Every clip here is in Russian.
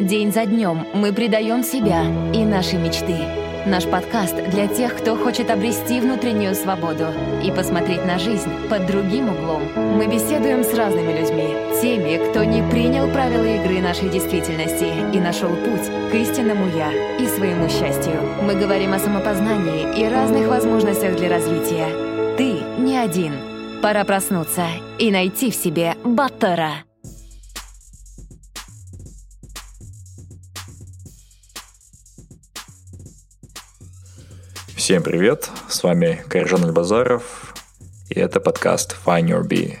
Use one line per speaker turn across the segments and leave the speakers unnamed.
День за днем мы предаем себя и наши мечты. Наш подкаст для тех, кто хочет обрести внутреннюю свободу и посмотреть на жизнь под другим углом. Мы беседуем с разными людьми, теми, кто не принял правила игры нашей действительности и нашел путь к истинному «я» и своему счастью. Мы говорим о самопознании и разных возможностях для развития. Ты не один. Пора проснуться и найти в себе Баттера.
Всем привет, с вами Каржан Альбазаров, и это подкаст Find Your Bee.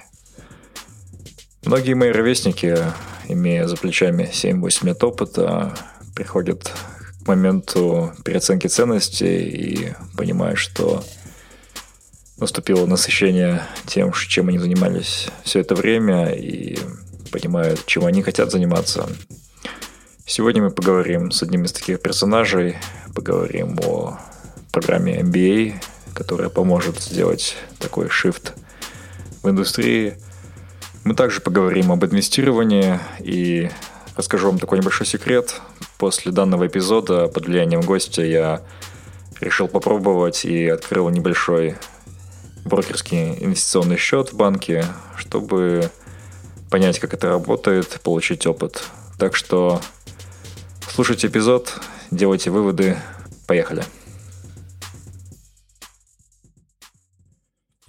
Многие мои ровесники, имея за плечами 7-8 лет опыта, приходят к моменту переоценки ценностей и понимают, что наступило насыщение тем, чем они занимались все это время, и понимают, чем они хотят заниматься. Сегодня мы поговорим с одним из таких персонажей, поговорим о программе MBA, которая поможет сделать такой shift в индустрии. Мы также поговорим об инвестировании и расскажу вам такой небольшой секрет. После данного эпизода под влиянием гостя я решил попробовать и открыл небольшой брокерский инвестиционный счет в банке, чтобы понять, как это работает, получить опыт. Так что слушайте эпизод, делайте выводы. Поехали.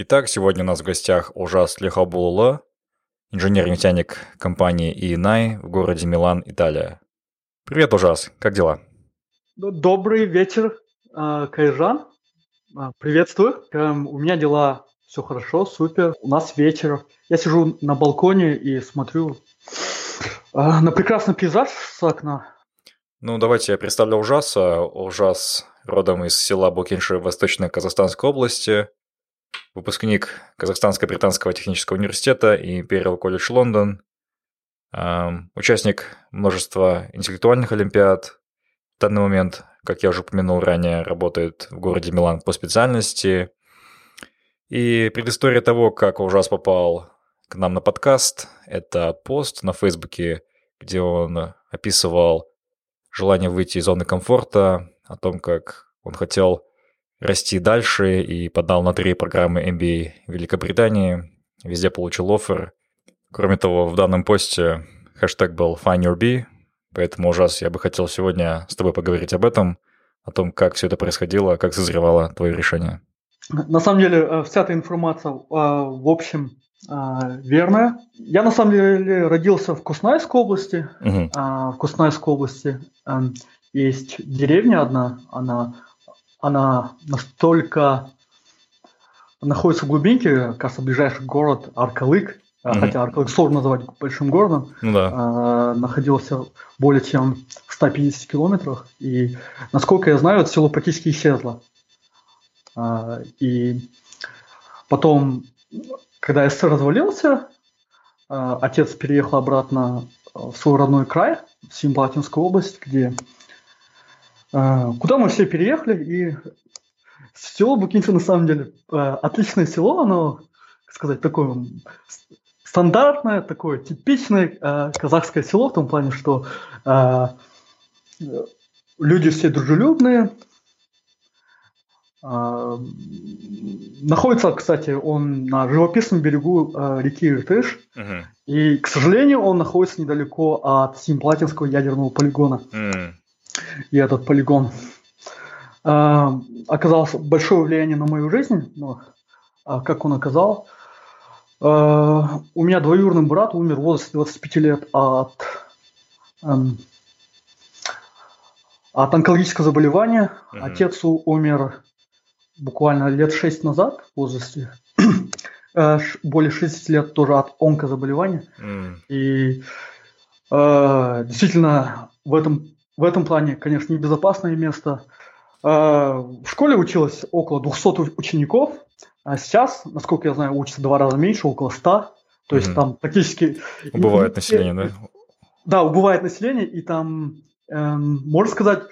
Итак, сегодня у нас в гостях Ужас Лихабулула, инженер-нефтяник компании ИНАЙ в городе Милан, Италия. Привет, Ужас, как дела?
Добрый вечер, а, Кайжан. А, приветствую. Эм, у меня дела все хорошо, супер. У нас вечер. Я сижу на балконе и смотрю а, на прекрасный пейзаж с окна.
Ну, давайте я представлю Ужаса. Ужас родом из села Букинши Восточной Казахстанской области выпускник Казахстанско-Британского технического университета и Imperial College Лондон, участник множества интеллектуальных олимпиад. В данный момент, как я уже упомянул ранее, работает в городе Милан по специальности. И предыстория того, как ужас попал к нам на подкаст, это пост на Фейсбуке, где он описывал желание выйти из зоны комфорта, о том, как он хотел расти дальше и подал на три программы MBA в Великобритании. Везде получил офер. Кроме того, в данном посте хэштег был Find Your Bee, поэтому, ужас, я бы хотел сегодня с тобой поговорить об этом, о том, как все это происходило, как созревало твое решение.
На самом деле, э, вся эта информация, э, в общем, э, верная. Я, на самом деле, родился в Куснайской области. Угу. В Куснайской области есть деревня одна, она она настолько находится в глубинке, кажется, ближайший город Аркалык, mm-hmm. хотя Аркалык сложно называть большим городом, ну, да. а, находился более чем в 150 километрах, и, насколько я знаю, это село практически исчезло. А, и потом, когда СССР развалился, отец переехал обратно в свой родной край, в Симбатинскую область, где куда мы все переехали, и село Букинцы на самом деле а, отличное село, оно, как сказать, такое стандартное, такое типичное а, казахское село в том плане, что люди все дружелюбные. Находится, кстати, он на живописном берегу реки Иртыш. Uh-huh. И, к сожалению, он находится недалеко от Симплатинского ядерного полигона. Uh-huh и этот полигон э, оказал большое влияние на мою жизнь. Но, э, как он оказал? Э, у меня двоюродный брат умер в возрасте 25 лет от, э, от онкологического заболевания. Mm-hmm. Отец умер буквально лет 6 назад в возрасте э, более 60 лет тоже от онкозаболевания. Mm. И э, действительно в этом в этом плане, конечно, небезопасное место. В школе училось около 200 учеников, а сейчас, насколько я знаю, учатся два раза меньше, около 100. То есть mm там практически...
Убывает население, да?
Да, убывает население, и там, эм, можно сказать,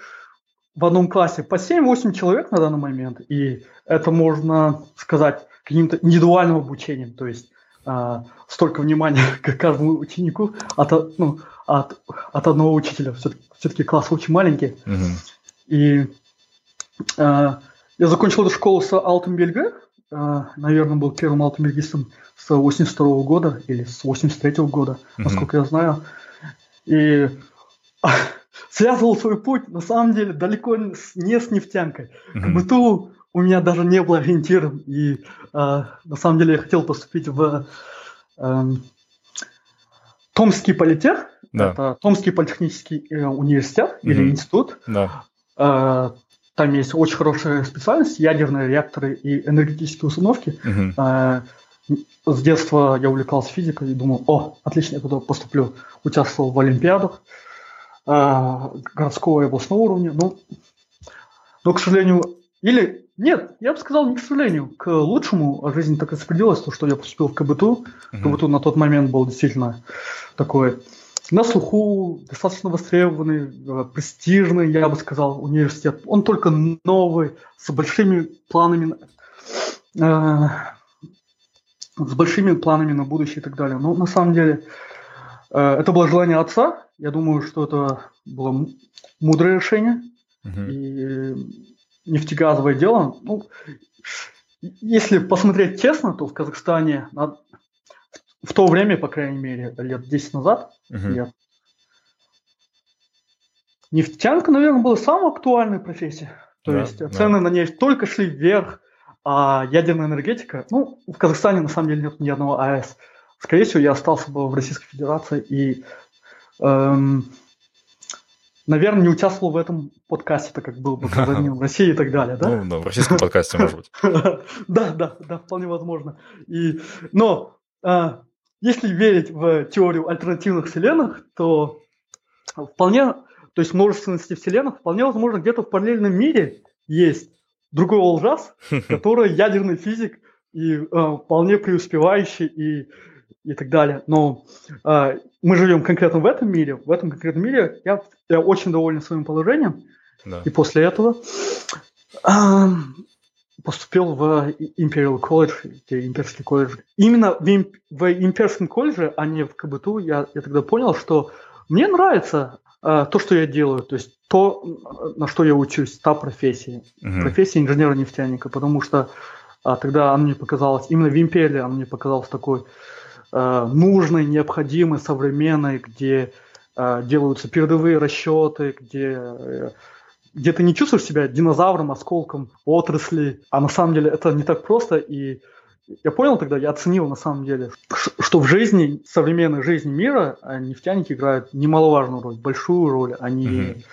в одном классе по 7-8 человек на данный момент, и это можно сказать каким-то индивидуальным обучением, то есть э, столько внимания к каждому ученику от, ну, от, от одного учителя. Все-таки, класс очень маленький. Mm-hmm. И э, я закончил эту школу с Алтом Бельге, э, наверное, был первым Алтом Бельгистом с 82 года или с 83 -го года, mm-hmm. насколько я знаю. И связывал свой путь, на самом деле, далеко не с нефтянкой. Mm-hmm. К быту у меня даже не было ориентира. И э, на самом деле я хотел поступить в э, Томский политех. Да. Это Томский политехнический э, университет mm-hmm. или институт. Да. Э, там есть очень хорошая специальность, ядерные реакторы и энергетические установки. Mm-hmm. Э, с детства я увлекался физикой и думал, о, отлично, я туда поступлю. Участвовал в олимпиадах э, городского и областного уровня. Ну, но, к сожалению, или нет, я бы сказал, не к сожалению, к лучшему жизнь так распределилась, то, что я поступил в КБТУ. Mm-hmm. КБТУ на тот момент был действительно такой на слуху, достаточно востребованный, э, престижный, я бы сказал, университет. Он только новый, с большими планами, э, с большими планами на будущее и так далее. Но на самом деле э, это было желание отца. Я думаю, что это было мудрое решение. Uh-huh. И нефтегазовое дело, ну, если посмотреть честно, то в Казахстане на, в то время, по крайней мере, лет 10 назад, uh-huh. лет, нефтянка, наверное, была самой актуальной профессией. То да, есть цены да. на нефть только шли вверх, а ядерная энергетика, ну, в Казахстане на самом деле нет ни одного АЭС. Скорее всего, я остался бы в Российской Федерации и, эм, наверное, не участвовал в этом подкасте, так как был бы гражданин в России и так далее, да?
Ну, да, в российском подкасте, может быть.
Да, да, да, вполне возможно. И, но а, если верить в теорию альтернативных вселенных, то вполне, то есть множественности вселенных, вполне возможно, где-то в параллельном мире есть другой лжас, который ядерный физик и э, вполне преуспевающий и, и так далее. Но э, мы живем конкретно в этом мире. В этом конкретном мире я, я очень доволен своим положением. Да. И после этого э, поступил в Imperial College, имперский колледж. Именно в, имп, в имперском колледже, а не в КБТУ, я, я тогда понял, что мне нравится э, то, что я делаю. То есть то, на что я учусь, та профессия, uh-huh. профессия инженера-нефтяника, потому что а, тогда она мне показалась, именно в империи она мне показалась такой а, нужной, необходимой, современной, где а, делаются передовые расчеты, где, э, где ты не чувствуешь себя динозавром, осколком отрасли, а на самом деле это не так просто, и я понял тогда, я оценил на самом деле, что в жизни, современной жизни мира нефтяники играют немаловажную роль, большую роль. Они uh-huh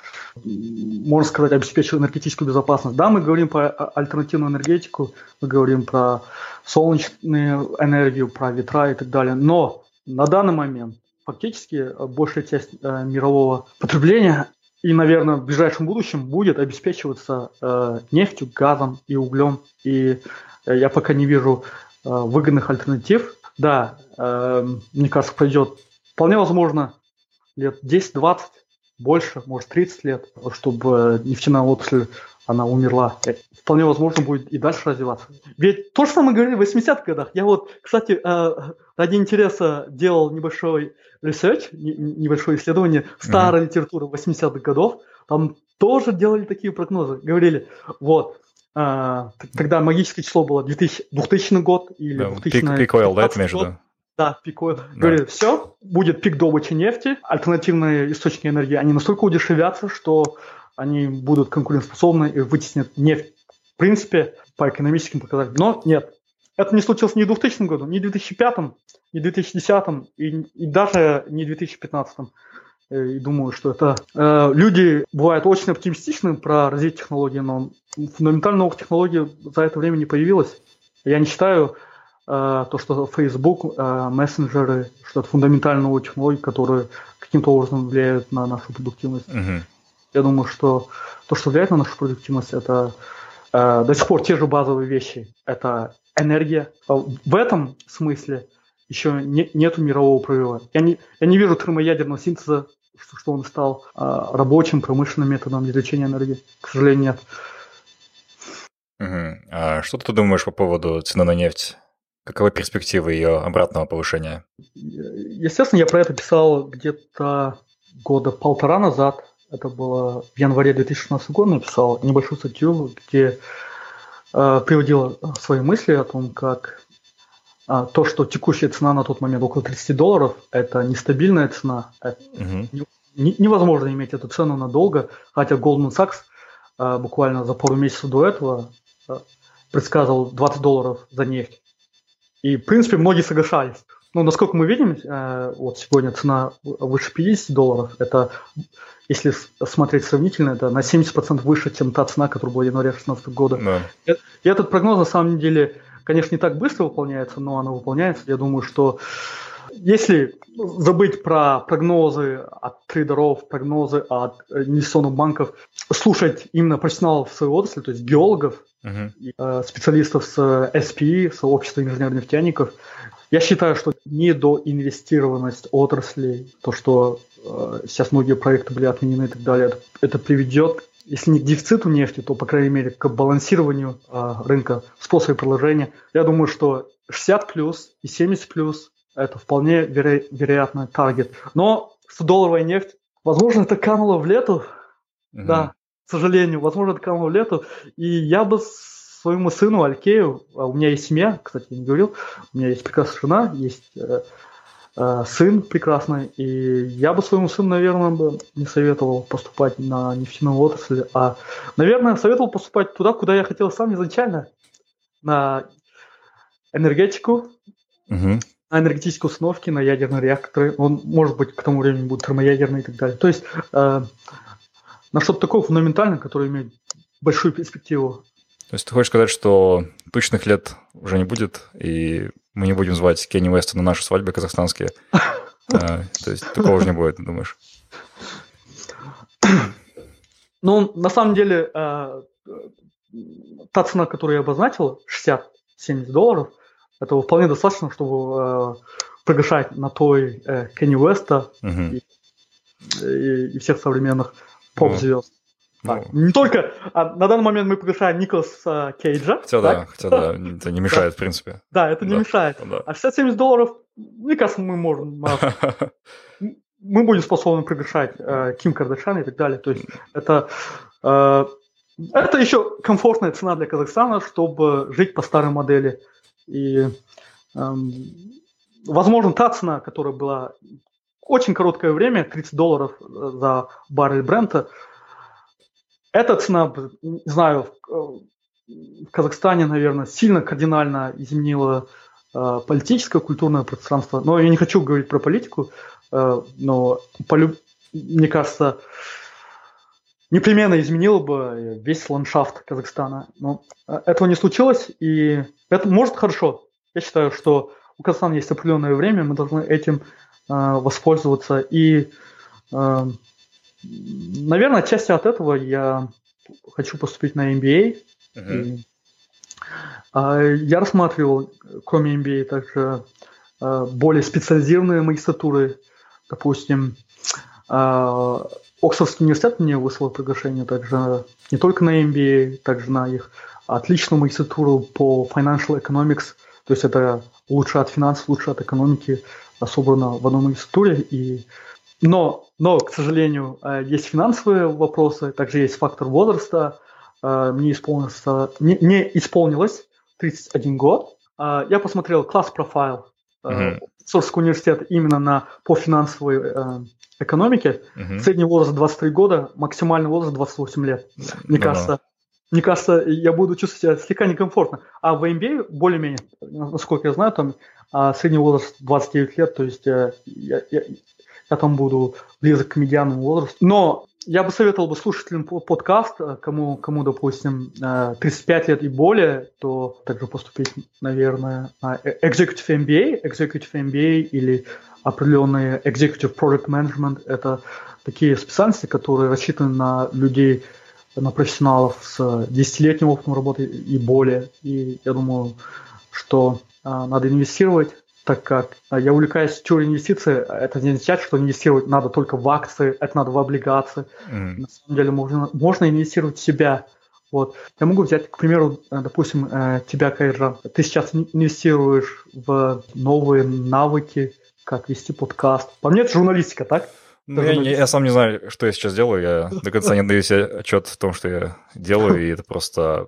можно сказать, обеспечивает энергетическую безопасность. Да, мы говорим про альтернативную энергетику, мы говорим про солнечную энергию, про ветра и так далее, но на данный момент фактически большая часть э, мирового потребления и, наверное, в ближайшем будущем будет обеспечиваться э, нефтью, газом и углем. И э, я пока не вижу э, выгодных альтернатив. Да, э, мне кажется, пройдет вполне возможно лет 10-20, больше, может 30 лет, чтобы нефтяная отрасль она умерла. Э, вполне возможно будет и дальше развиваться. Ведь то же самое говорили в 80-х годах. Я вот, кстати, э, ради интереса делал небольшой research, небольшое исследование старой mm-hmm. литературы 80-х годов. Там тоже делали такие прогнозы. Говорили, вот, э, тогда магическое число было 2000, 2000 год или да, 2000
пик, пик oil, да, это между, да?
Да, пик oil. Да. Говорит, все, будет пик добычи нефти, альтернативные источники энергии, они настолько удешевятся, что они будут конкурентоспособны и вытеснят нефть. В принципе, по экономическим показателям. Но нет, это не случилось ни в 2000 году, ни в 2005, ни в 2010 и, и даже не в 2015. Э, и думаю, что это э, люди бывают очень оптимистичны про развитие технологий, но фундаментально новых технологий за это время не появилось. Я не считаю Э, то, что Facebook, э, мессенджеры, что это фундаментальные технологии, которые каким-то образом влияют на нашу продуктивность.
Угу.
Я думаю, что то, что влияет на нашу продуктивность, это э, до сих пор те же базовые вещи. Это энергия. В этом смысле еще не, нету мирового прорыва. Я не, я не вижу термоядерного синтеза, что, что он стал э, рабочим, промышленным методом излечения энергии. К сожалению, нет.
Угу. А что ты думаешь по поводу цены на нефть? Каковы перспективы ее обратного повышения?
Естественно, я про это писал где-то года полтора назад. Это было в январе 2016 года написал небольшую статью, где э, приводил свои мысли о том, как э, то, что текущая цена на тот момент около 30 долларов, это нестабильная цена. Это угу. не, невозможно иметь эту цену надолго, хотя Goldman Sachs э, буквально за пару месяцев до этого э, предсказывал 20 долларов за нефть. И, в принципе, многие соглашались. Ну, насколько мы видим, э, вот сегодня цена выше 50 долларов. Это, если смотреть сравнительно, это на 70% выше, чем та цена, которая была в январе 2016 года. Да. И, и этот прогноз, на самом деле, конечно, не так быстро выполняется, но оно выполняется. Я думаю, что если забыть про прогнозы от трейдеров, прогнозы от инвестиционных банков, слушать именно профессионалов в своей отрасли, то есть геологов, uh-huh. специалистов с SPE, сообщества инженеров-нефтяников, я считаю, что недоинвестированность отрасли, то, что э, сейчас многие проекты были отменены и так далее, это, это приведет, если не к дефициту нефти, то, по крайней мере, к балансированию э, рынка способа предложения. Я думаю, что 60 плюс и 70 плюс это вполне веро- вероятный таргет. Но 100-долларовая нефть, возможно, это кануло в лету. Mm-hmm. Да, к сожалению, возможно, это кануло в лету. И я бы своему сыну Алькею, а у меня есть семья, кстати, я не говорил, у меня есть прекрасная жена, есть э, э, сын прекрасный, и я бы своему сыну, наверное, бы не советовал поступать на нефтяную отрасль, а, наверное, советовал поступать туда, куда я хотел сам изначально, на энергетику, угу. на энергетические установки, на ядерные реакторы. Он, может быть, к тому времени будет термоядерный и так далее. То есть э, на что-то такое фундаментальное, которое имеет большую перспективу.
То есть ты хочешь сказать, что тучных лет уже не будет, и мы не будем звать Кенни Уэста на наши свадьбы казахстанские? А, то есть такого уже не будет, думаешь?
Ну, на самом деле, э, та цена, которую я обозначил, 60-70 долларов, этого вполне достаточно, чтобы э, приглашать на той э, Кенни Уэста и, всех современных поп-звезд. Так, ну, не только, а на данный момент мы приглашаем Николаса Кейджа.
Хотя так? да, хотя да, это не мешает, в принципе.
Да, это не да, мешает. Да. А 60-70 долларов, мне кажется, мы можем... Мы будем способны приглашать э, Ким Кардашьян и так далее. То есть это, э, это еще комфортная цена для Казахстана, чтобы жить по старой модели. И, э, возможно, та цена, которая была очень короткое время, 30 долларов за баррель Брента, эта цена, не знаю, в Казахстане, наверное, сильно кардинально изменила э, политическое, культурное пространство. Но я не хочу говорить про политику, э, но полю... мне кажется, непременно изменило бы весь ландшафт Казахстана. Но э, этого не случилось, и это может хорошо. Я считаю, что у Казахстана есть определенное время, мы должны этим э, воспользоваться. И э, Наверное, отчасти от этого я хочу поступить на MBA. Uh-huh. И, а, я рассматривал, кроме MBA, также а, более специализированные магистратуры. Допустим, а, Оксфордский университет мне выслал приглашение также не только на MBA, также на их отличную магистратуру по Financial Economics. То есть это лучше от финансов, лучше от экономики, собрано в одной магистратуре. И но, но, к сожалению, э, есть финансовые вопросы, также есть фактор возраста. Э, мне исполнилось, не, не исполнилось 31 год. Э, я посмотрел класс профайл mm-hmm. университета именно на, по финансовой экономике. Mm-hmm. Средний возраст 23 года, максимальный возраст 28 лет. Мне mm-hmm. кажется, мне кажется, я буду чувствовать себя слегка некомфортно. А в MBA более-менее, насколько я знаю, там средний возраст 29 лет, то есть я, я, я там буду близок к медианному возрасту. Но я бы советовал бы слушателям подкаст, э, кому, кому, допустим, 35 э, лет и более, то также поступить, наверное, на э, Executive MBA, Executive MBA или определенный Executive Product Management. Это такие специальности, которые рассчитаны на людей, на профессионалов с 10-летним опытом работы и более. И я думаю, что надо инвестировать, так как а, я увлекаюсь теорией инвестиций. Это не означает, что инвестировать надо только в акции, это надо в облигации. Mm. На самом деле можно, можно инвестировать в себя. Вот. Я могу взять, к примеру, э, допустим, э, тебя, Кайржан. Ты сейчас инвестируешь в новые навыки, как вести подкаст. По мне, это журналистика, так?
Ну, я, я, я сам не знаю, что я сейчас делаю. Я до конца не даю себе отчет в том, что я делаю, и это просто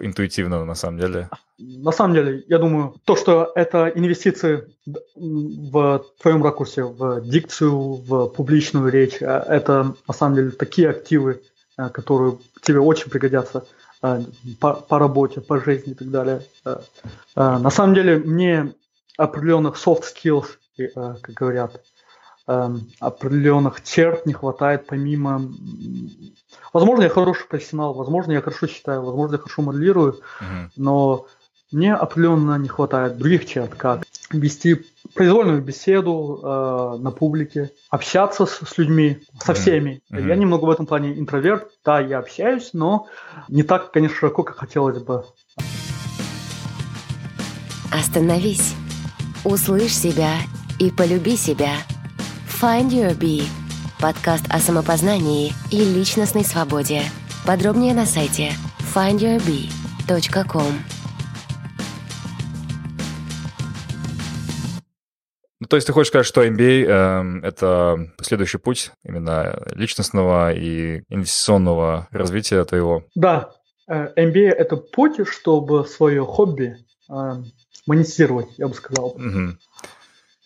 интуитивно на самом деле.
На самом деле, я думаю, то, что это инвестиции в твоем ракурсе, в дикцию, в публичную речь, э, это на самом деле такие активы, э, которые тебе очень пригодятся э, по, по работе, по жизни и так далее. На самом деле, мне определенных soft skills, как говорят, Эм, определенных черт не хватает помимо... Возможно, я хороший профессионал, возможно, я хорошо считаю, возможно, я хорошо моделирую, uh-huh. но мне определенно не хватает других черт, как вести произвольную беседу э, на публике, общаться с, с людьми, со всеми. Mm-hmm. Я немного в этом плане интроверт, да, я общаюсь, но не так, конечно, широко, как хотелось бы.
Остановись, услышь себя и полюби себя – Find Your Bee – подкаст о самопознании и личностной свободе. Подробнее на сайте findyourbee.com.
Ну, то есть ты хочешь сказать, что MBA э, — это следующий путь именно личностного и инвестиционного развития твоего?
Да, MBA э, — это путь, чтобы свое хобби э, монетизировать, я бы сказал. Угу.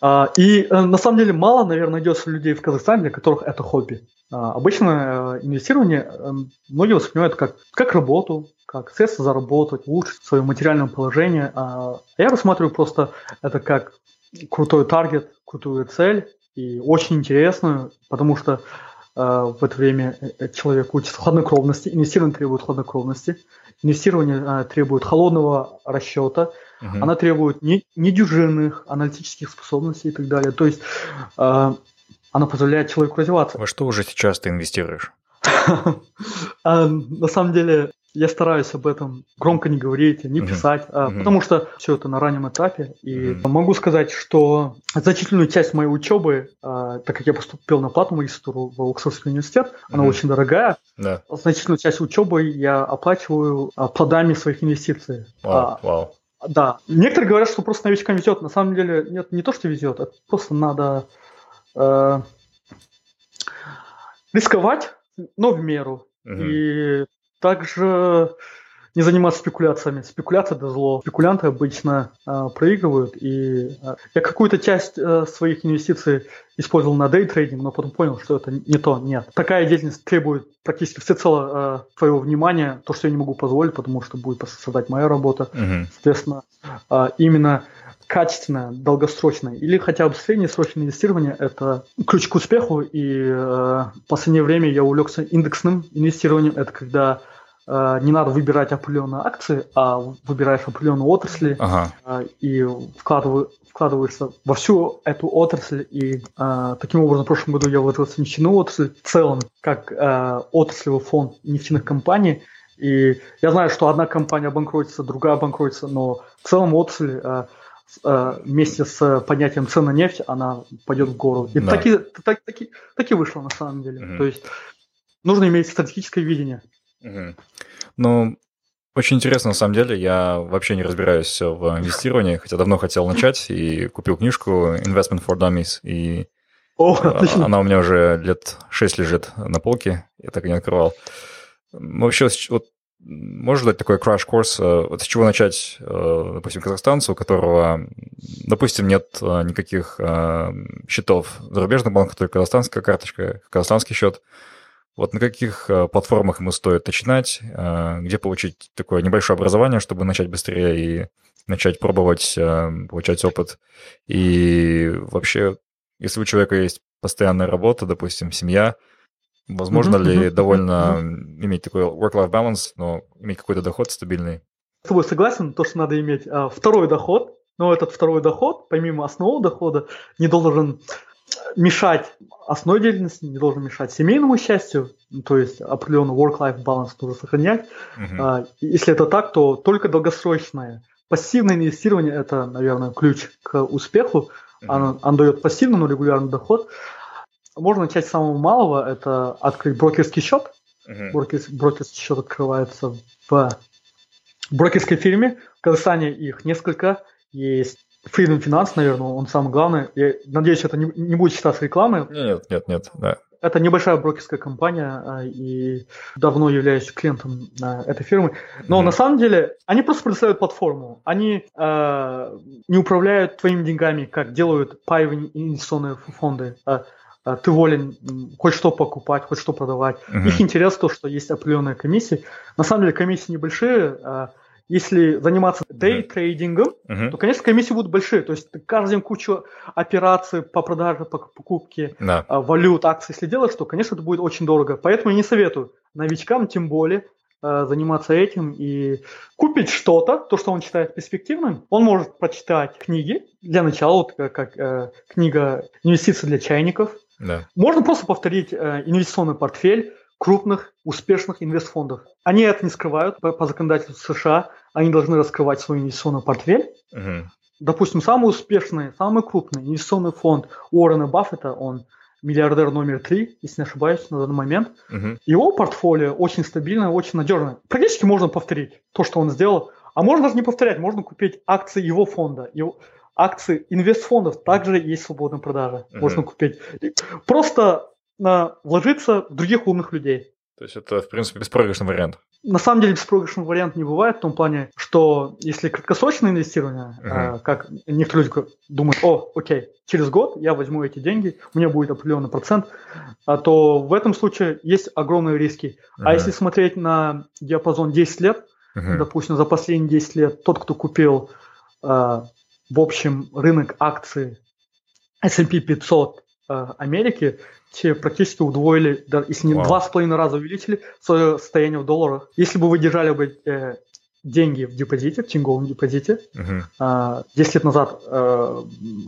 А, и э, на самом деле мало, наверное, найдется людей в Казахстане, для которых это хобби. А, обычно э, инвестирование э, многие воспринимают как, как работу, как средство заработать, улучшить свое материальное положение. А я рассматриваю просто это как крутой таргет, крутую цель и очень интересную, потому что в это время человек учится хладнокровности, инвестирование требует хладнокровности, инвестирование требует холодного расчета – Угу. Она требует не, недюжинных аналитических способностей и так далее. То есть э, она позволяет человеку развиваться.
Во что уже сейчас ты инвестируешь?
А, на самом деле, я стараюсь об этом громко не говорить, не писать, потому что все это на раннем этапе. И могу сказать, что значительную часть моей учебы, а, так как я поступил на платную магистратуру в Оксфордский университет, она очень дорогая, значительную часть учебы я оплачиваю а, плодами своих инвестиций. Да. Некоторые говорят, что просто новичкам везет. На самом деле, нет, не то, что везет, это просто надо э, рисковать, но в меру. Угу. И также не заниматься спекуляциями. Спекуляция – это зло. Спекулянты обычно э, проигрывают. И э, я какую-то часть э, своих инвестиций использовал на дейтрейдинг, но потом понял, что это не то. Нет. Такая деятельность требует практически всецело э, твоего внимания, то, что я не могу позволить, потому что будет создать моя работа. Угу. Соответственно, э, именно качественное, долгосрочное или хотя бы среднесрочное инвестирование – это ключ к успеху. И э, в последнее время я увлекся индексным инвестированием. Это когда Э, не надо выбирать определенные акции, а выбираешь определенные отрасли ага. Э, и вкладываешь, вкладываешься во всю эту отрасль. И э, таким образом, в прошлом году я вложился в нефтяную отрасль в целом, как отраслевый фонд нефтяных компаний. И я знаю, что одна компания обанкротится, другая обанкротится, но в целом отрасль вместе с понятием цен на нефть, она пойдет в гору. И да. таки, так, таки, таки вышло на самом деле. Угу. То есть нужно иметь стратегическое видение.
Угу. Ну, очень интересно, на самом деле. Я вообще не разбираюсь в инвестировании, хотя давно хотел начать и купил книжку Investment for Dummies. И О, она у меня уже лет 6 лежит на полке, я так и не открывал. Вообще, вот можешь дать такой краш-курс, э, вот с чего начать, э, допустим, казахстанцу, у которого, допустим, нет э, никаких счетов? В зарубежных банках, только казахстанская карточка, казахстанский счет – вот на каких платформах ему стоит начинать, где получить такое небольшое образование, чтобы начать быстрее и начать пробовать, получать опыт. И вообще, если у человека есть постоянная работа, допустим, семья, возможно mm-hmm, ли mm-hmm, довольно mm-hmm. иметь такой work-life balance, но иметь какой-то доход стабильный?
С тобой согласен, то, что надо иметь а, второй доход, но этот второй доход, помимо основного дохода, не должен мешать основной деятельности, не должен мешать семейному счастью, то есть определенный work-life balance нужно сохранять. Uh-huh. Если это так, то только долгосрочное. Пассивное инвестирование – это, наверное, ключ к успеху. Uh-huh. Оно, оно дает пассивный, но регулярный доход. Можно начать с самого малого – это открыть брокерский счет. Uh-huh. Брокерский, брокерский счет открывается в брокерской фирме. В Казахстане их несколько. Есть Freedom Finance, наверное, он самый главный. Я надеюсь, это не, не будет считаться рекламой.
Нет, нет, нет, да.
Это небольшая брокерская компания, а, и давно являюсь клиентом а, этой фирмы. Но mm-hmm. на самом деле они просто предоставляют платформу. Они э, не управляют твоими деньгами, как делают паевые инвестиционные фонды. Э, ты волен хоть что покупать, хоть что продавать. Mm-hmm. Их интерес то, что есть определенные комиссии. На самом деле комиссии небольшие. Э, если заниматься дейтрейдингом, uh-huh. то, конечно, комиссии будут большие. То есть ты каждый день кучу операций по продаже, по покупке да. а, валют, акций, если делаешь, то, конечно, это будет очень дорого. Поэтому я не советую новичкам, тем более, а, заниматься этим и купить что-то, то, что он считает перспективным. Он может прочитать книги для начала, вот как, как э, книга «Инвестиции для чайников». Да. Можно просто повторить э, инвестиционный портфель, крупных, успешных инвестфондов. Они это не скрывают по, по законодательству США. Они должны раскрывать свой инвестиционный портфель. Uh-huh. Допустим, самый успешный, самый крупный инвестиционный фонд Уоррена Баффета, он миллиардер номер три, если не ошибаюсь, на данный момент. Uh-huh. Его портфолио очень стабильное, очень надежное. Практически можно повторить то, что он сделал. А можно даже не повторять, можно купить акции его фонда. Его, акции инвестфондов также есть свободная продажа. Uh-huh. Можно купить. Просто на вложиться в других умных людей.
То есть это, в принципе, беспроигрышный вариант.
На самом деле беспроигрышный вариант не бывает в том плане, что если краткосрочное инвестирование, uh-huh. э, как некоторые люди думают, о, окей, через год я возьму эти деньги, у меня будет определенный процент, а, то в этом случае есть огромные риски. Uh-huh. А если смотреть на диапазон 10 лет, uh-huh. допустим, за последние 10 лет тот, кто купил э, в общем рынок акций S&P 500 э, Америки, те практически удвоили, да, если не два с половиной раза увеличили свое состояние в долларах. Если бы вы держали бы э, деньги в депозите, в тинговом депозите, uh-huh. э, 10 лет назад э,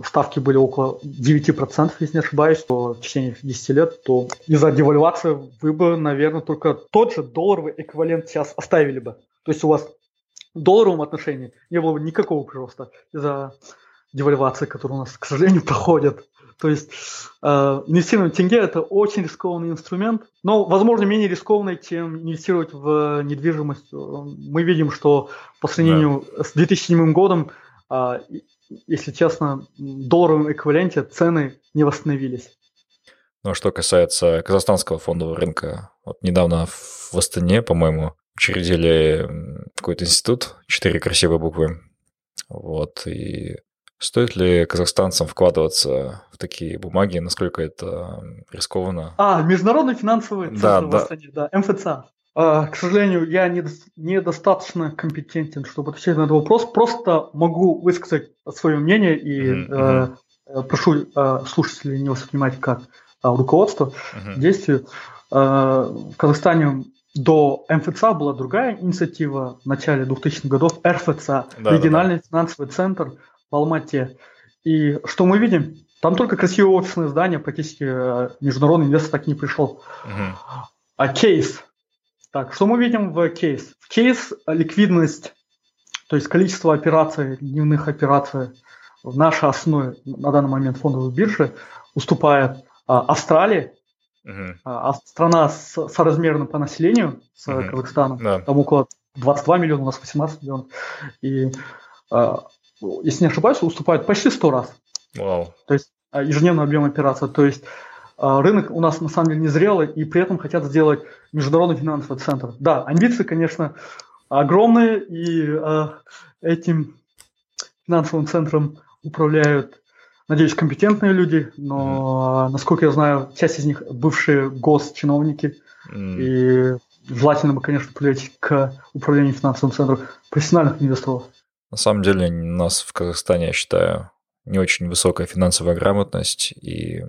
ставки были около 9%, если не ошибаюсь, то в течение 10 лет, то из-за девальвации вы бы, наверное, только тот же долларовый эквивалент сейчас оставили бы. То есть у вас долларовом отношении не было бы никакого прироста из-за девальвации, которая у нас, к сожалению, проходит. То есть э, инвестирование в тенге – это очень рискованный инструмент, но, возможно, менее рискованный, чем инвестировать в недвижимость. Мы видим, что по сравнению да. с 2007 годом, э, если честно, в долларовом эквиваленте цены не восстановились.
Ну, а что касается казахстанского фондового рынка, вот недавно в Астане, по-моему, учредили какой-то институт, четыре красивые буквы, вот, и Стоит ли казахстанцам вкладываться в такие бумаги? Насколько это рискованно?
А, Международный финансовый центр да, да, да МФЦ. А, к сожалению, я недостаточно компетентен, чтобы отвечать на этот вопрос. Просто могу высказать свое мнение и mm-hmm. э, прошу э, слушателей не воспринимать как э, руководство mm-hmm. действию. Э, в Казахстане до МФЦ была другая инициатива в начале 2000-х годов, РФЦ, да, региональный да, да. финансовый центр – в Алмате. И что мы видим? Там только красивые офисные здания, практически э, международный инвестор так не пришел. Uh-huh. А кейс. Так, что мы видим в кейс? В кейс ликвидность, то есть количество операций, дневных операций в нашей основе на данный момент фондовой биржи уступает а, Австралии, uh-huh. а, страна с, соразмерна по населению с uh-huh. Казахстаном, yeah. там около 22 миллиона, у нас 18 миллионов. И а, если не ошибаюсь, уступают почти 100 раз. Вау. То есть а, ежедневный объем операций. То есть а, рынок у нас на самом деле незрелый, и при этом хотят сделать международный финансовый центр. Да, амбиции, конечно, огромные, и этим финансовым центром управляют, надеюсь, компетентные люди, но, mm. насколько я знаю, часть из них бывшие госчиновники, mm. и желательно бы, конечно, привлечь к управлению финансовым центром профессиональных инвесторов.
На самом деле у нас в Казахстане, я считаю, не очень высокая финансовая грамотность, и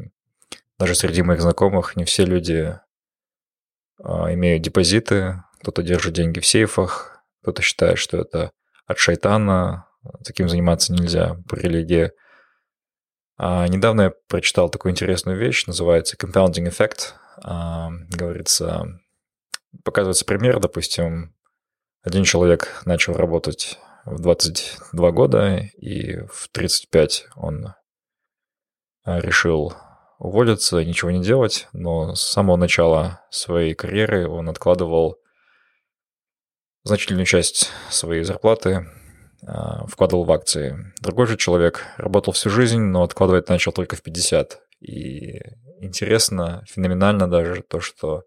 даже среди моих знакомых не все люди а, имеют депозиты, кто-то держит деньги в сейфах, кто-то считает, что это от шайтана, таким заниматься нельзя по религии. А, недавно я прочитал такую интересную вещь, называется compounding effect. А, говорится, показывается пример, допустим, один человек начал работать в 22 года, и в 35 он а, решил уволиться, ничего не делать, но с самого начала своей карьеры он откладывал значительную часть своей зарплаты, вкладывал в акции. Другой же человек работал всю жизнь, но откладывать начал только в 50. И интересно, феноменально даже то, что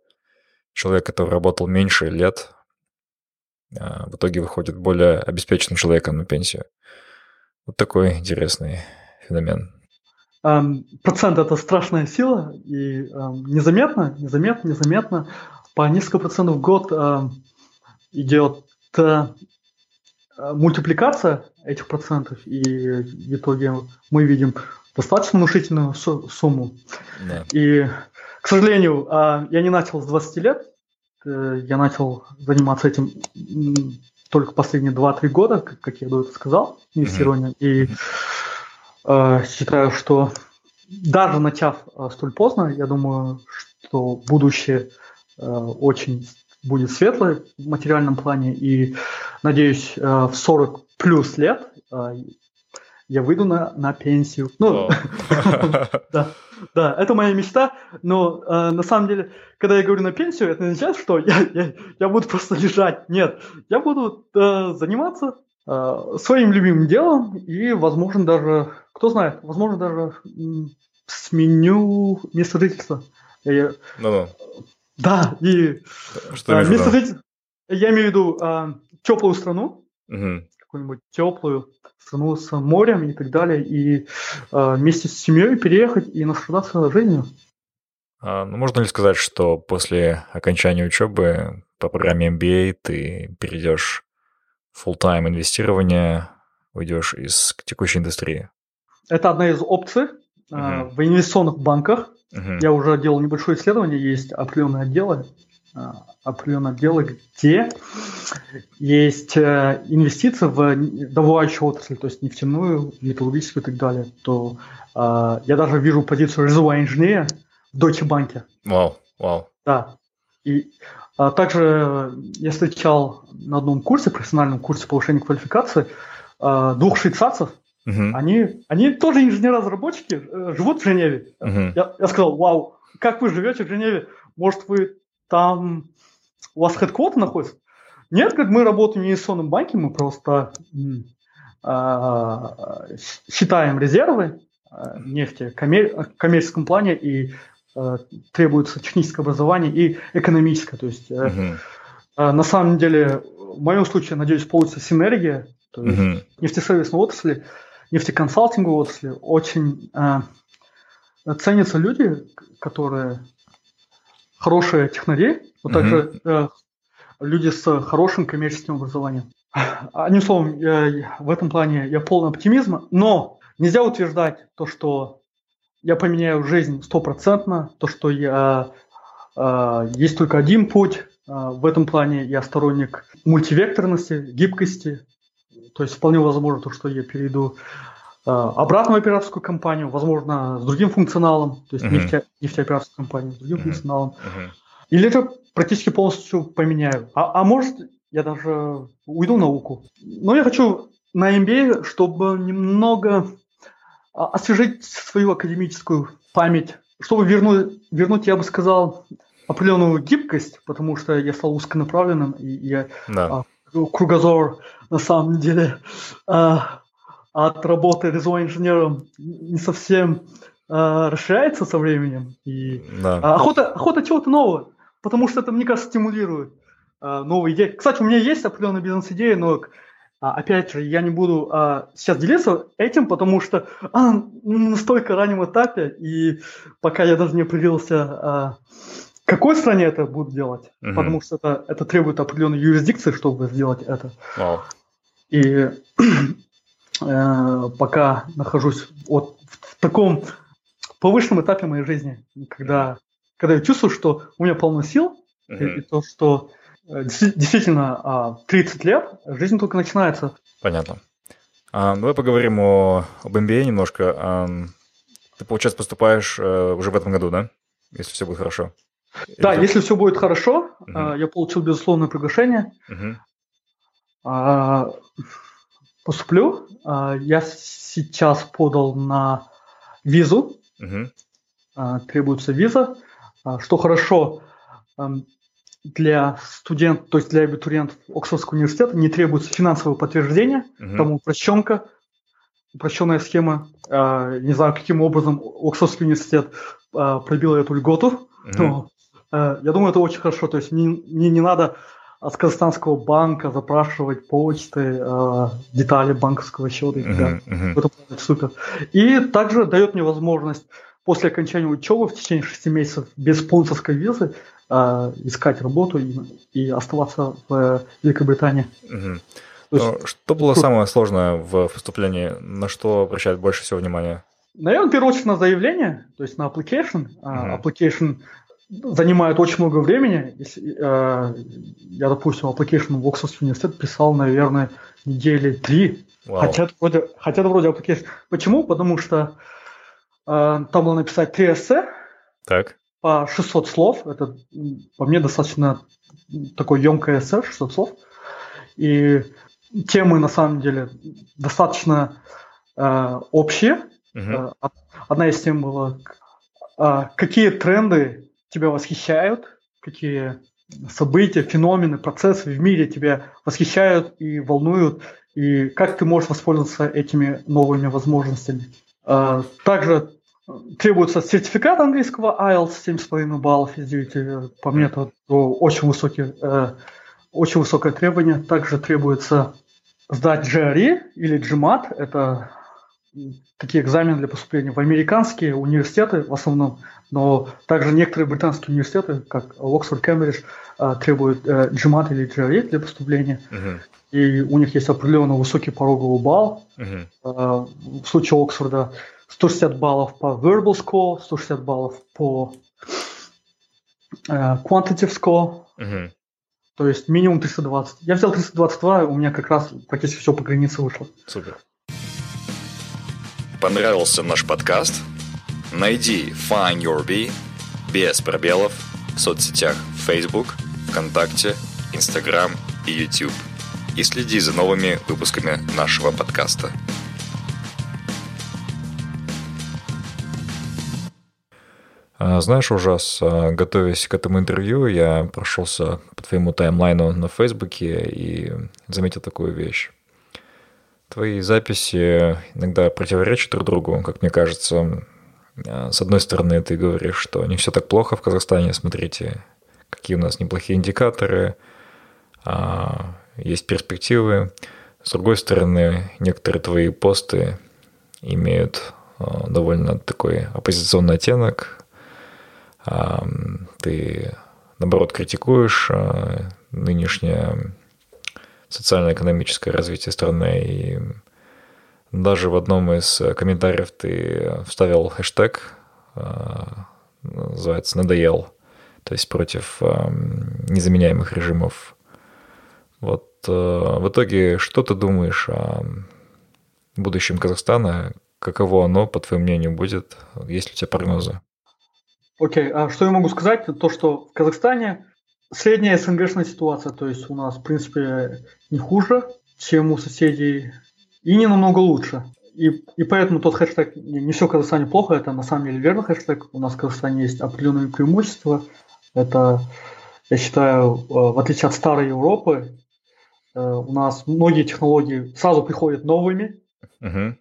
человек, который работал меньше лет, а, в итоге выходит более обеспеченным человеком на пенсию. Вот такой интересный феномен.
Процент – это страшная сила, и незаметно, незаметно, незаметно по несколько процентов в год идет э, мультипликация этих процентов, и в итоге мы видим достаточно внушительную сумму. Да. И, к сожалению, а, я не начал с 20 лет, Э, я начал заниматься этим только последние 2-3 года, как я до этого сказал, инвестированием. Mm-hmm. И э, считаю, что даже начав э, столь поздно, я думаю, что будущее э, очень будет светлое в материальном плане. И надеюсь, э, в 40 плюс лет э, я выйду на, на пенсию. Ну, да. Да, это моя мечта, но э, на самом деле, когда я говорю на пенсию, это не означает, что я, я, я буду просто лежать. Нет, я буду э, заниматься э, своим любимым делом и, возможно, даже, кто знает, возможно, даже сменю место жительства. Я, ну, да, и что э, место жительства, я имею в виду э, теплую страну, угу. какую-нибудь теплую, страну с морем и так далее, и э, вместе с семьей переехать и наслаждаться жизнью.
А, ну, можно ли сказать, что после окончания учебы по программе MBA ты перейдешь в full-time инвестирование, уйдешь из текущей индустрии?
Это одна из опций uh-huh. в инвестиционных банках. Uh-huh. Я уже делал небольшое исследование, есть определенные отделы, а, определенное дело, где есть э, инвестиции в добывающую отрасль, то есть нефтяную, металлургическую и так далее, то э, я даже вижу позицию резервного инженера в Deutsche Bank.
Вау, вау.
Да. И а также я встречал на одном курсе, профессиональном курсе повышения квалификации, э, двух швейцарцев, Uh-huh. Они, они тоже инженеры-разработчики, э, живут в Женеве. Uh-huh. Я, я сказал, вау, как вы живете в Женеве? Может, вы там у вас headquarter находится? Нет, как мы работаем в инвестиционном банке, мы просто э, считаем резервы э, нефти в коммер- коммерческом плане и э, требуется техническое образование и экономическое. То есть, э, uh-huh. э, на самом деле, в моем случае, надеюсь, получится синергия. То есть, uh-huh. нефтесервисной отрасли, нефтеконсалтинговой отрасли очень э, ценятся люди, которые хорошие технари, но также э, люди с хорошим коммерческим образованием. Одним словом, я, в этом плане я полный оптимизма, но нельзя утверждать то, что я поменяю жизнь стопроцентно, то, что я, э, есть только один путь. Э, в этом плане я сторонник мультивекторности, гибкости. То есть вполне возможно то, что я перейду обратно в операторскую компанию, возможно, с другим функционалом, то есть uh-huh. нефте, нефтеоператорскую компанию, с другим uh-huh. функционалом. Uh-huh. Или же практически полностью поменяю. А, а может, я даже уйду в науку. Но я хочу на MBA, чтобы немного а, освежить свою академическую память, чтобы вернуть, вернуть, я бы сказал, определенную гибкость, потому что я стал узконаправленным, и я да. а, кругозор на самом деле а, от работы резервным инженером не совсем а, расширяется со временем. И да. охота, охота чего-то нового потому что это, мне кажется, стимулирует а, новые идеи. Кстати, у меня есть определенная бизнес-идея, но а, опять же, я не буду а, сейчас делиться этим, потому что а, на настолько раннем этапе, и пока я даже не определился, а, какой стране это буду делать, угу. потому что это, это требует определенной юрисдикции, чтобы сделать это. Wow. И э, пока нахожусь вот в таком повышенном этапе моей жизни, когда когда я чувствую, что у меня полно сил, uh-huh. и, и то, что э, действительно 30 а, лет, жизнь только начинается.
Понятно. А, давай поговорим о, об MBA немножко. А, Ты, получается, поступаешь э, уже в этом году, да? Если все будет хорошо.
Да, Или если все будет хорошо, угу. я получил безусловное приглашение. Угу. Поступлю. Я сейчас подал на визу. Угу. Требуется виза. Что хорошо, эм, для студентов, то есть для абитуриентов Оксфордского университета не требуется финансовое подтверждение, угу. там упрощенка, упрощенная схема. Не знаю, каким образом Оксфордский университет пробил эту льготу, угу. но Э, я думаю, это очень хорошо. То есть мне, мне не надо от казахстанского банка запрашивать почты, э, детали банковского счета. Uh-huh, uh-huh. Это супер. И также дает мне возможность после окончания учебы в течение шести месяцев без спонсорской визы э, искать работу и, и оставаться в Великобритании.
Uh-huh. есть, что было самое сложное в поступлении? На что обращают больше всего внимания?
Наверное, в первую очередь на заявление, то есть на application. Uh-huh. Application занимает очень много времени. Если, э, я, допустим, application в Оксфордский университет писал, наверное, недели три. Wow. Хотя, это вроде, хотя вроде application. Почему? Потому что э, там было написать три эссе
так.
по 600 слов. Это по мне достаточно такое емкое эссе, 600 слов. И темы, на самом деле, достаточно э, общие. Uh-huh. Одна из тем была, э, какие тренды тебя восхищают, какие события, феномены, процессы в мире тебя восхищают и волнуют, и как ты можешь воспользоваться этими новыми возможностями. А, также требуется сертификат английского IELTS 7,5 баллов из 9. По мне это очень, высокий, э, очень высокое требование. Также требуется сдать GRE или GMAT. Это такие экзамены для поступления в американские университеты в основном, но также некоторые британские университеты, как Оксфорд, Кембридж, э, требуют э, GMAT или GRE для поступления. Uh-huh. И у них есть определенно высокий пороговый балл. Uh-huh. В случае Оксфорда 160 баллов по verbal score, 160 баллов по quantitative score. Uh-huh. То есть минимум 320. Я взял 322, у меня как раз практически все по границе вышло.
Супер. Понравился наш подкаст? Найди Find Your Bee без пробелов в соцсетях Facebook, ВКонтакте, Instagram и YouTube и следи за новыми выпусками нашего подкаста. А, знаешь, ужас, а, готовясь к этому интервью, я прошелся по твоему таймлайну на Фейсбуке и заметил такую вещь. Твои записи иногда противоречат друг другу, как мне кажется. А, с одной стороны, ты говоришь, что не все так плохо в Казахстане, смотрите, какие у нас неплохие индикаторы, а, есть перспективы. С другой стороны, некоторые твои посты имеют а, довольно такой оппозиционный оттенок. Ты, наоборот, критикуешь нынешнее социально-экономическое развитие страны. И даже в одном из комментариев ты вставил хэштег, э, называется «надоел», то есть против э, незаменяемых режимов. Вот э, в итоге, что ты думаешь о будущем Казахстана? Каково оно, по твоему мнению, будет? Есть ли у тебя прогнозы?
Окей, okay. а что я могу сказать? То, что в Казахстане средняя СНГшная ситуация, то есть у нас, в принципе, не хуже, чем у соседей, и не намного лучше. И, и поэтому тот хэштег «Не, все в Казахстане плохо» – это на самом деле верный хэштег. У нас в Казахстане есть определенные преимущества. Это, я считаю, э, в отличие от старой Европы, э, у нас многие технологии сразу приходят новыми. Uh-huh.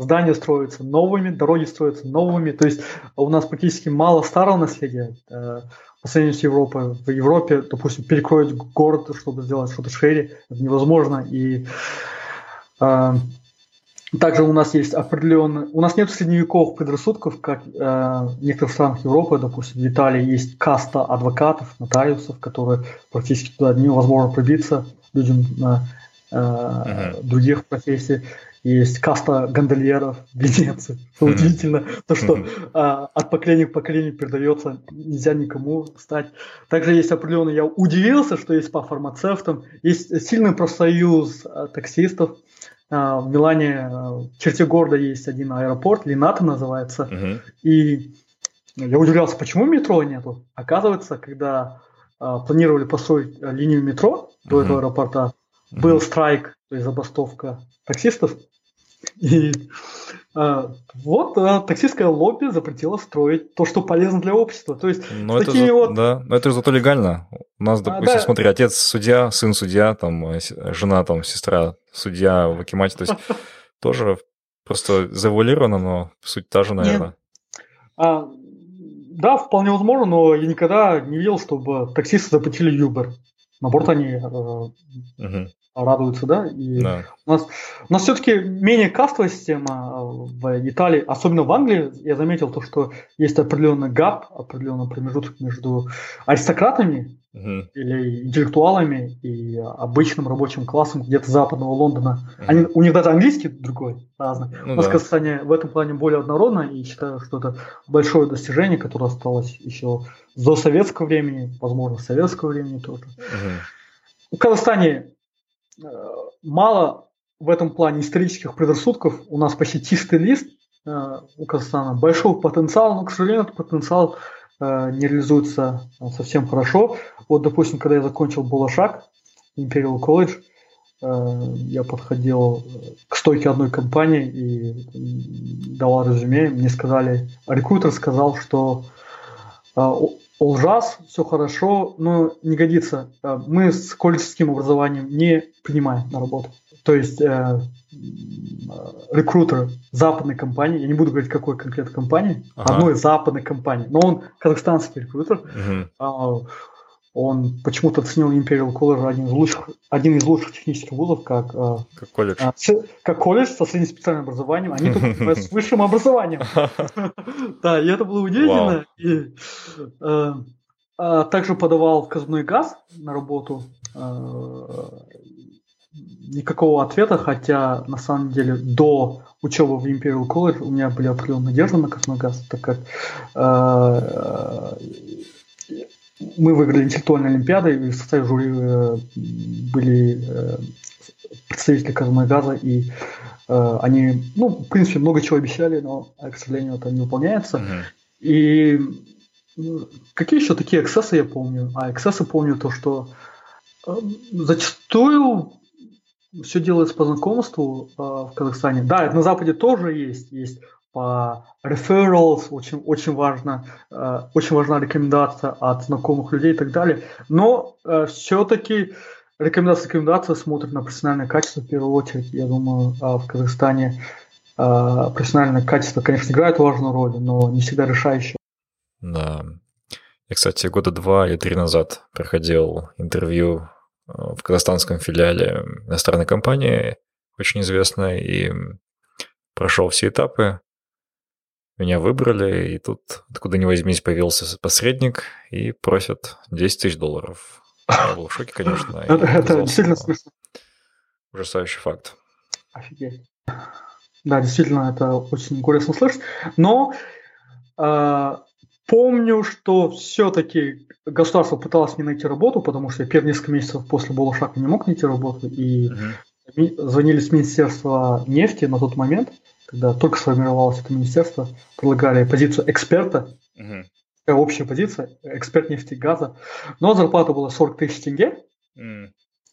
Здания строятся новыми, дороги строятся новыми. То есть у нас практически мало старого наследия. Э, по сравнению с Европой. В Европе, допустим, перекроить город, чтобы сделать что-то шире, это невозможно. И также у нас есть определенные... У нас нет средневековых предрассудков, как э, в некоторых странах Европы, допустим, в Италии есть каста адвокатов, нотариусов, которые практически туда невозможно пробиться людям э, э, uh-huh. других профессий есть каста гондольеров в Венеции. Хм. Удивительно, то, что а, от поколения к поколению передается, нельзя никому стать. Также есть определенно, я удивился, что есть по фармацевтам, есть сильный профсоюз а, таксистов, а, в Милане в черте города есть один аэропорт, Лината называется. Угу. И я удивлялся, почему метро нету. Оказывается, когда планировали построить линию метро до угу. этого аэропорта, был страйк, то есть забастовка таксистов. И а, вот а, таксистское лобби запретило строить то, что полезно для общества. То есть
но это за, вот... Да, но это зато легально. У нас, допустим, а, да. смотри, отец судья, сын судья, там, э, жена, там, сестра судья в Акимате. То есть тоже просто завуалировано, но суть та же, наверное.
А, да, вполне возможно, но я никогда не видел, чтобы таксисты запретили Uber. Наоборот, они угу радуются, да, и да. у нас, у нас все-таки менее кастовая система а, в Италии, особенно в Англии, я заметил то, что есть определенный гап, определенный промежуток между аристократами угу. или интеллектуалами и обычным рабочим классом где-то западного Лондона. Угу. Они, у них даже английский другой, разный. Ну, у нас да. Казахстане в этом плане более однородно, и считаю, что это большое достижение, которое осталось еще до советского времени, возможно, советского времени тоже. Угу. В Казахстане мало в этом плане исторических предрассудков. У нас почти чистый лист э, у Казахстана. Большой потенциал, но, к сожалению, этот потенциал э, не реализуется совсем хорошо. Вот, допустим, когда я закончил Булашак, Imperial College, я подходил к стойке одной компании и давал резюме. Мне сказали, рекрутер сказал, что Олжас, все хорошо, но не годится. Э, мы с колледжским образованием не принимаем на работу. То есть э, э, рекрутер западной компании, я не буду говорить, какой конкретно компании, ага. одной западной компании, но он казахстанский рекрутер, угу он почему-то оценил Imperial College один из лучших, один из лучших технических вузов, как, э, как колледж. А, как колледж со средним специальным образованием, они тут с высшим образованием. Да, и это было удивительно. Э, а, также подавал в Казной газ на работу. Никакого ответа, хотя на самом деле до учебы в Imperial College у меня были определенные надежды на Казной газ, так как мы выиграли интеллектуальную олимпиаду, и в составе жюри э, были э, представители Казмагаза, и э, они, ну, в принципе, много чего обещали, но, к сожалению, это не выполняется. И ну, какие еще такие эксцессы я помню? А эксцессы помню то, что зачастую все делается по знакомству э, в Казахстане. Да, это на Западе тоже есть. Есть по referrals, очень, очень важно, э, очень важна рекомендация от знакомых людей и так далее. Но э, все-таки рекомендация рекомендация смотрит на профессиональное качество в первую очередь. Я думаю, э, в Казахстане э, профессиональное качество, конечно, играет важную роль, но не всегда решающее.
Да. Я, кстати, года два или три назад проходил интервью э, в казахстанском филиале иностранной компании, очень известной, и прошел все этапы. Меня выбрали, и тут, откуда ни возьмись, появился посредник и просят 10 тысяч долларов. Я был в шоке, конечно.
Это действительно смешно.
Ужасающий факт.
Офигеть. Да, действительно, это очень горестно слышать. Но э, помню, что все-таки государство пыталось мне найти работу, потому что я первые несколько месяцев после Болошака не мог найти работу. И угу. звонили с Министерства нефти на тот момент когда только сформировалось это министерство, предлагали позицию эксперта, угу. общая позиция, эксперт нефти газа, но зарплата была 40 тысяч тенге mm.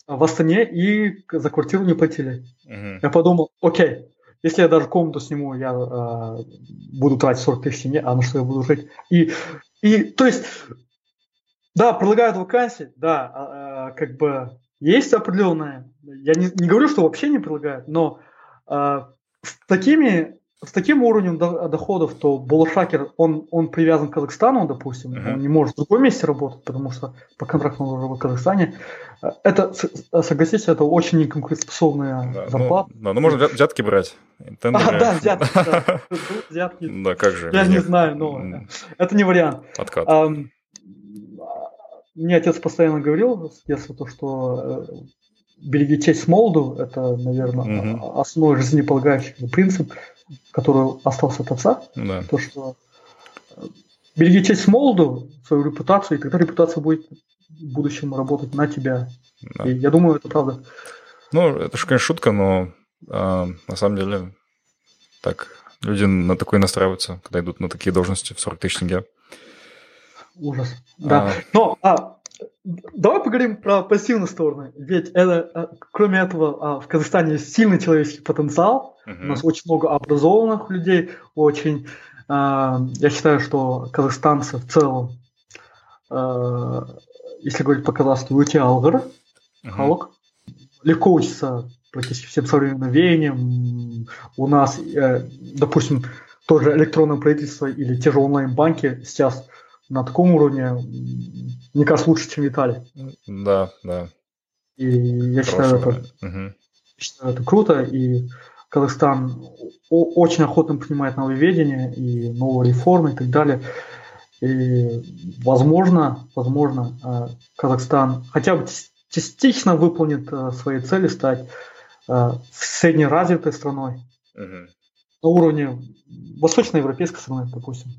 в Астане, и за квартиру не платили. Mm-hmm. Я подумал, окей, если я даже комнату сниму, я э, буду тратить 40 тысяч тенге, а на что я буду жить? И, и то есть, да, предлагают вакансии, да, э, как бы есть определенная, я не, не говорю, что вообще не предлагают, но э, с такими с таким уровнем доходов, то Болошакер, он, он привязан к Казахстану, допустим, uh-huh. он не может в другом месте работать, потому что по контракту он уже в Казахстане. Это, согласитесь, это очень неконкурентоспособная да, зарплата.
Ну, да, ну можно взятки брать.
Тендеры. А, да, взятки. Да. взятки.
Да, как же.
Я не знаю, но это не вариант.
Откат.
Мне отец постоянно говорил с детства то, что э, береги честь молоду, это, наверное, угу. основной жизнеполагающий принцип, который остался от отца. Да. То, что э, береги честь молоду, свою репутацию, и тогда репутация будет в будущем работать на тебя. Да. И я думаю, это правда.
Ну, это же, конечно, шутка, но А, на самом деле, так, люди на такое настраиваются, когда идут на такие должности в 40 тысяч тенге.
Ужас. Да. А... Но а, давай поговорим про позитивные стороны. Ведь это, а, кроме этого, а, в Казахстане есть сильный человеческий потенциал. Угу. У нас очень много образованных людей, очень. Я считаю, что казахстанцы в целом, если говорить по казахски, уйти алгар, халок, легко учится практически всем современным веяниям. У нас, э, допустим, тоже электронное правительство или те же онлайн-банки сейчас на таком уровне, мне кажется, лучше, чем в Италии.
Да, да.
И я считаю это, угу. считаю это круто, и Казахстан очень охотно принимает нововведения и новые реформы и так далее. И возможно, возможно, э, Казахстан хотя бы частично выполнит э, свои цели стать э, среднеразвитой страной угу. на уровне восточноевропейской страны, допустим.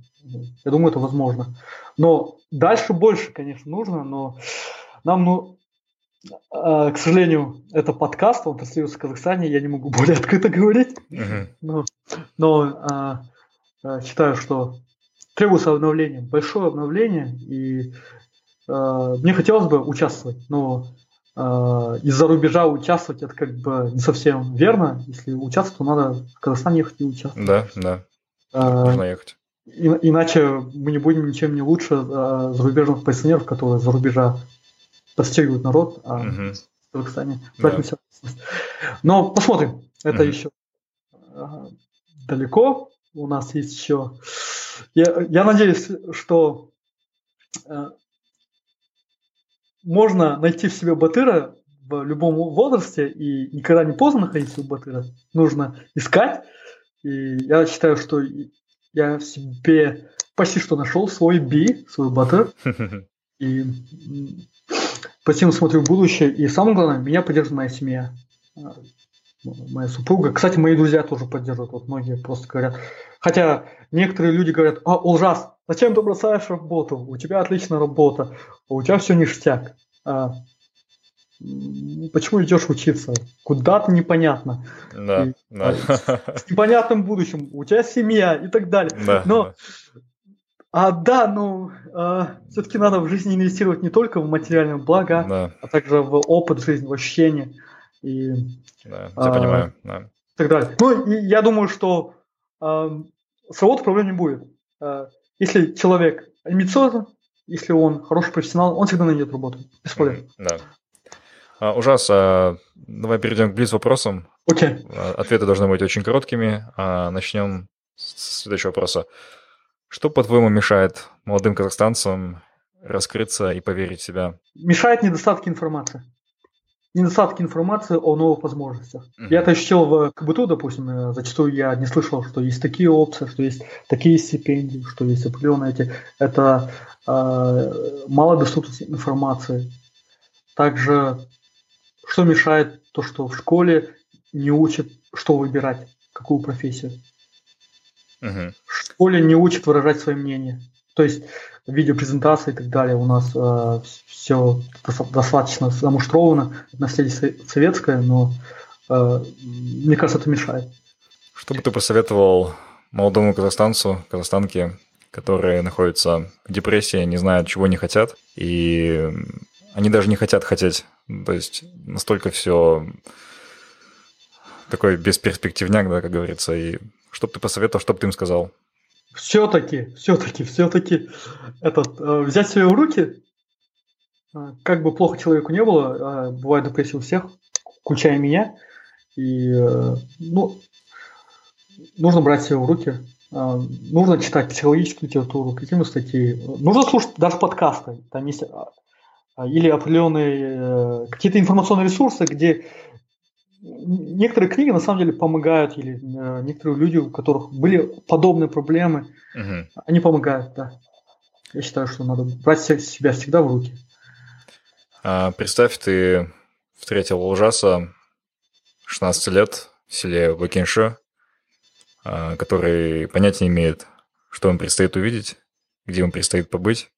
Я думаю, это возможно. Но дальше больше, конечно, нужно, но нам, ну, э, к сожалению, это подкаст, он транслируется в Казахстане, я не могу более открыто говорить, uh но, но э, считаю, что требуется обновление, большое обновление, и э, мне хотелось бы участвовать, но э, из-за рубежа участвовать это как бы не совсем верно. Если участвовать, то надо в Казахстан ехать и участвовать.
Да, да. Нужно ехать.
И, иначе мы не будем ничем не лучше э, зарубежных пенсионеров, которые за рубежа подстегивают народ, а угу. в Казахстане да. Но посмотрим. Это угу. еще э, далеко. У нас есть еще... Я, я надеюсь, что э, можно найти в себе батыра в любом возрасте, и никогда не поздно находиться у батыра. Нужно искать. И я считаю, что я в себе почти что нашел свой би, свой батыр. И позитивно смотрю в будущее. И самое главное, меня поддерживает моя семья. А, моя супруга. Кстати, мои друзья тоже поддерживают. Вот многие просто говорят. Хотя некоторые люди говорят, а, ужас, зачем ты бросаешь работу? У тебя отличная работа, а у тебя все ништяк. А, почему идешь учиться? Куда-то непонятно. Да, и, да. С непонятным будущим. У тебя семья и так далее. Да, Но, да. А, да, ну, а, все-таки надо в жизни инвестировать не только в материальные блага, да. а также в опыт жизни, в ощущения. И,
да, я а, понимаю. Да. И
так далее. Ну, и я думаю, что а, с работой проблем не будет. А, если человек амбициозен, если он хороший профессионал, он всегда найдет работу. Без проблем.
Да. А, ужас. А, давай перейдем к блиц-вопросам.
Окей. Okay.
А, ответы должны быть очень короткими. Начнем с следующего вопроса. Что, по-твоему, мешает молодым казахстанцам раскрыться и поверить в себя?
Мешает недостатки информации недостатки информации о новых возможностях. Uh-huh. Я это ощутил в КБТУ, допустим, э, зачастую я не слышал, что есть такие опции, что есть такие стипендии, что есть определенные эти. Это э, малодоступность информации. Также, что мешает то, что в школе не учат, что выбирать, какую профессию. Uh-huh. В школе не учат выражать свое мнение. То есть видеопрезентации и так далее у нас э, все достаточно замуштровано, наследие советское, но э, мне кажется, это мешает.
Что бы ты посоветовал молодому казахстанцу, казахстанке, которые находятся в депрессии, не знают, чего не хотят, и они даже не хотят хотеть. То есть настолько все такой бесперспективняк, да, как говорится. И что бы ты посоветовал, что бы ты им сказал?
все-таки, все-таки, все-таки этот, э, взять себя в руки, э, как бы плохо человеку не было, э, бывает депрессия у всех, включая меня, и ну, нужно брать себя в руки, нужно читать психологическую литературу, какие-нибудь статьи, нужно слушать даже подкасты, там есть или определенные какие-то информационные ресурсы, где некоторые книги на самом деле помогают, или э, некоторые люди, у которых были подобные проблемы, угу. они помогают, да. Я считаю, что надо брать себя всегда в руки.
А, представь, ты встретил ужаса 16 лет в селе Вакинши, а, который понятия не имеет, что ему предстоит увидеть, где ему предстоит побыть.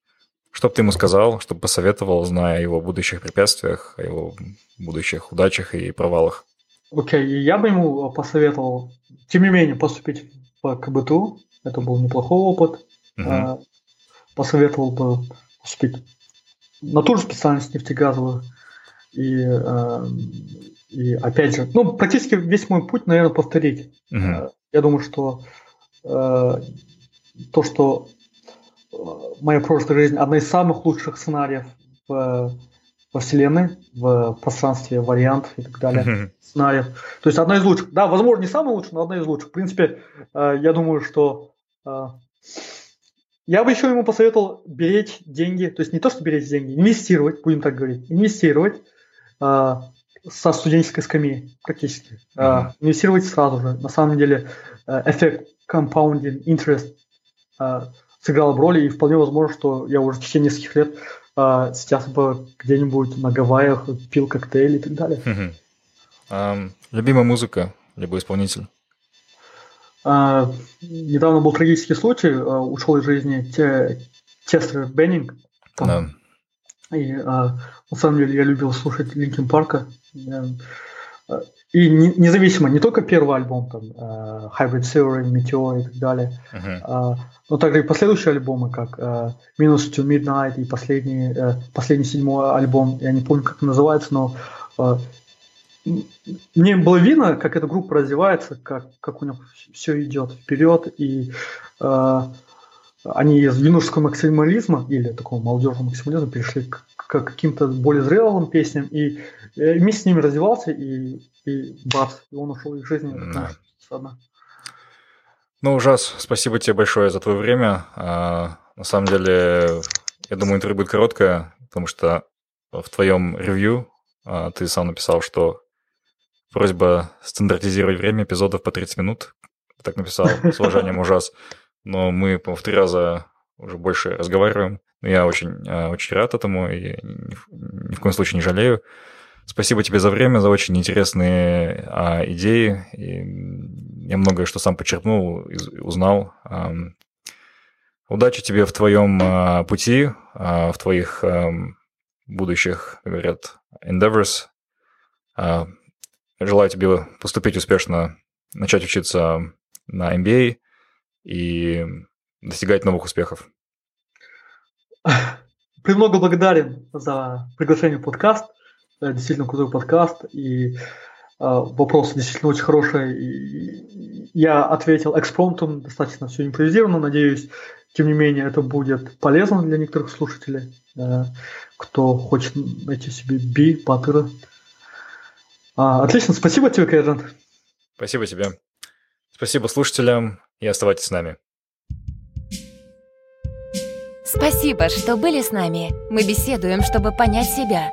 Что бы ты ему сказал, что бы посоветовал, зная о его будущих препятствиях, о его будущих удачах и провалах?
Окей, okay, я бы ему посоветовал, тем не менее, поступить в КБТУ. Это был неплохой опыт. Uh-huh. Посоветовал бы поступить на ту же специальность нефтегазовую. И, э, и опять же, ну, практически весь мой путь, наверное, повторить. Uh-huh. Я думаю, что то, что моя прошлая жизнь одна из самых лучших сценариев в, во Вселенной, в пространстве вариантов и так далее. Uh-huh. Сценариев. То есть одна из лучших. Да, возможно, не самая лучшая, но одна из лучших. В принципе, э, я думаю, что э, я бы еще ему посоветовал беречь деньги, то есть не то, что беречь деньги, инвестировать, будем так говорить, инвестировать э, со студенческой скамьи практически. Mm-hmm. Э, инвестировать сразу же. На самом деле э, эффект compounding interest э, сыграл роль, и вполне возможно, что я уже в течение нескольких лет э, сейчас бы где-нибудь на Гавайях пил коктейль и так далее. Mm-hmm.
Um, любимая музыка, либо исполнитель?
А, недавно был трагический случай, а, ушел из жизни те, Честер Беннинг. Да. И а, на самом деле я любил слушать Линкин Парка. И не, независимо, не только первый альбом, там, uh, Hybrid Theory, Meteor и так далее, uh-huh. uh, но также и последующие альбомы, как uh, Minus to Midnight и последний, uh, последний седьмой альбом, я не помню, как называется, но uh, мне было видно, как эта группа развивается, как, как у них все идет вперед, и э, они из юношеского максимализма или такого молодежного максимализма перешли к, к каким-то более зрелым песням, и, и вместе с ними развивался, и, и бац, и он ушел из жизни. Да. Одна.
Ну, ужас, спасибо тебе большое за твое время. А, на самом деле, я думаю, интервью будет короткое, потому что в твоем ревью а, ты сам написал, что Просьба стандартизировать время эпизодов по 30 минут. Так написал, с уважением ужас. Но мы, по в три раза уже больше разговариваем. Я очень, а, очень рад этому и ни, ни в коем случае не жалею. Спасибо тебе за время, за очень интересные а, идеи. И я многое что сам подчеркнул, узнал. А, удачи тебе в твоем а, пути, а, в твоих а, будущих, говорят, endeavors. А, Желаю тебе поступить успешно, начать учиться на MBA и достигать новых успехов.
Премного благодарен за приглашение в подкаст. Действительно крутой подкаст. И э, вопрос действительно очень хороший. И я ответил экспромтом, достаточно все импровизировано. Надеюсь, тем не менее, это будет полезно для некоторых слушателей, э, кто хочет найти себе би, паттера. А, отлично, спасибо тебе, Кайран.
Спасибо тебе. Спасибо слушателям и оставайтесь с нами.
Спасибо, что были с нами. Мы беседуем, чтобы понять себя,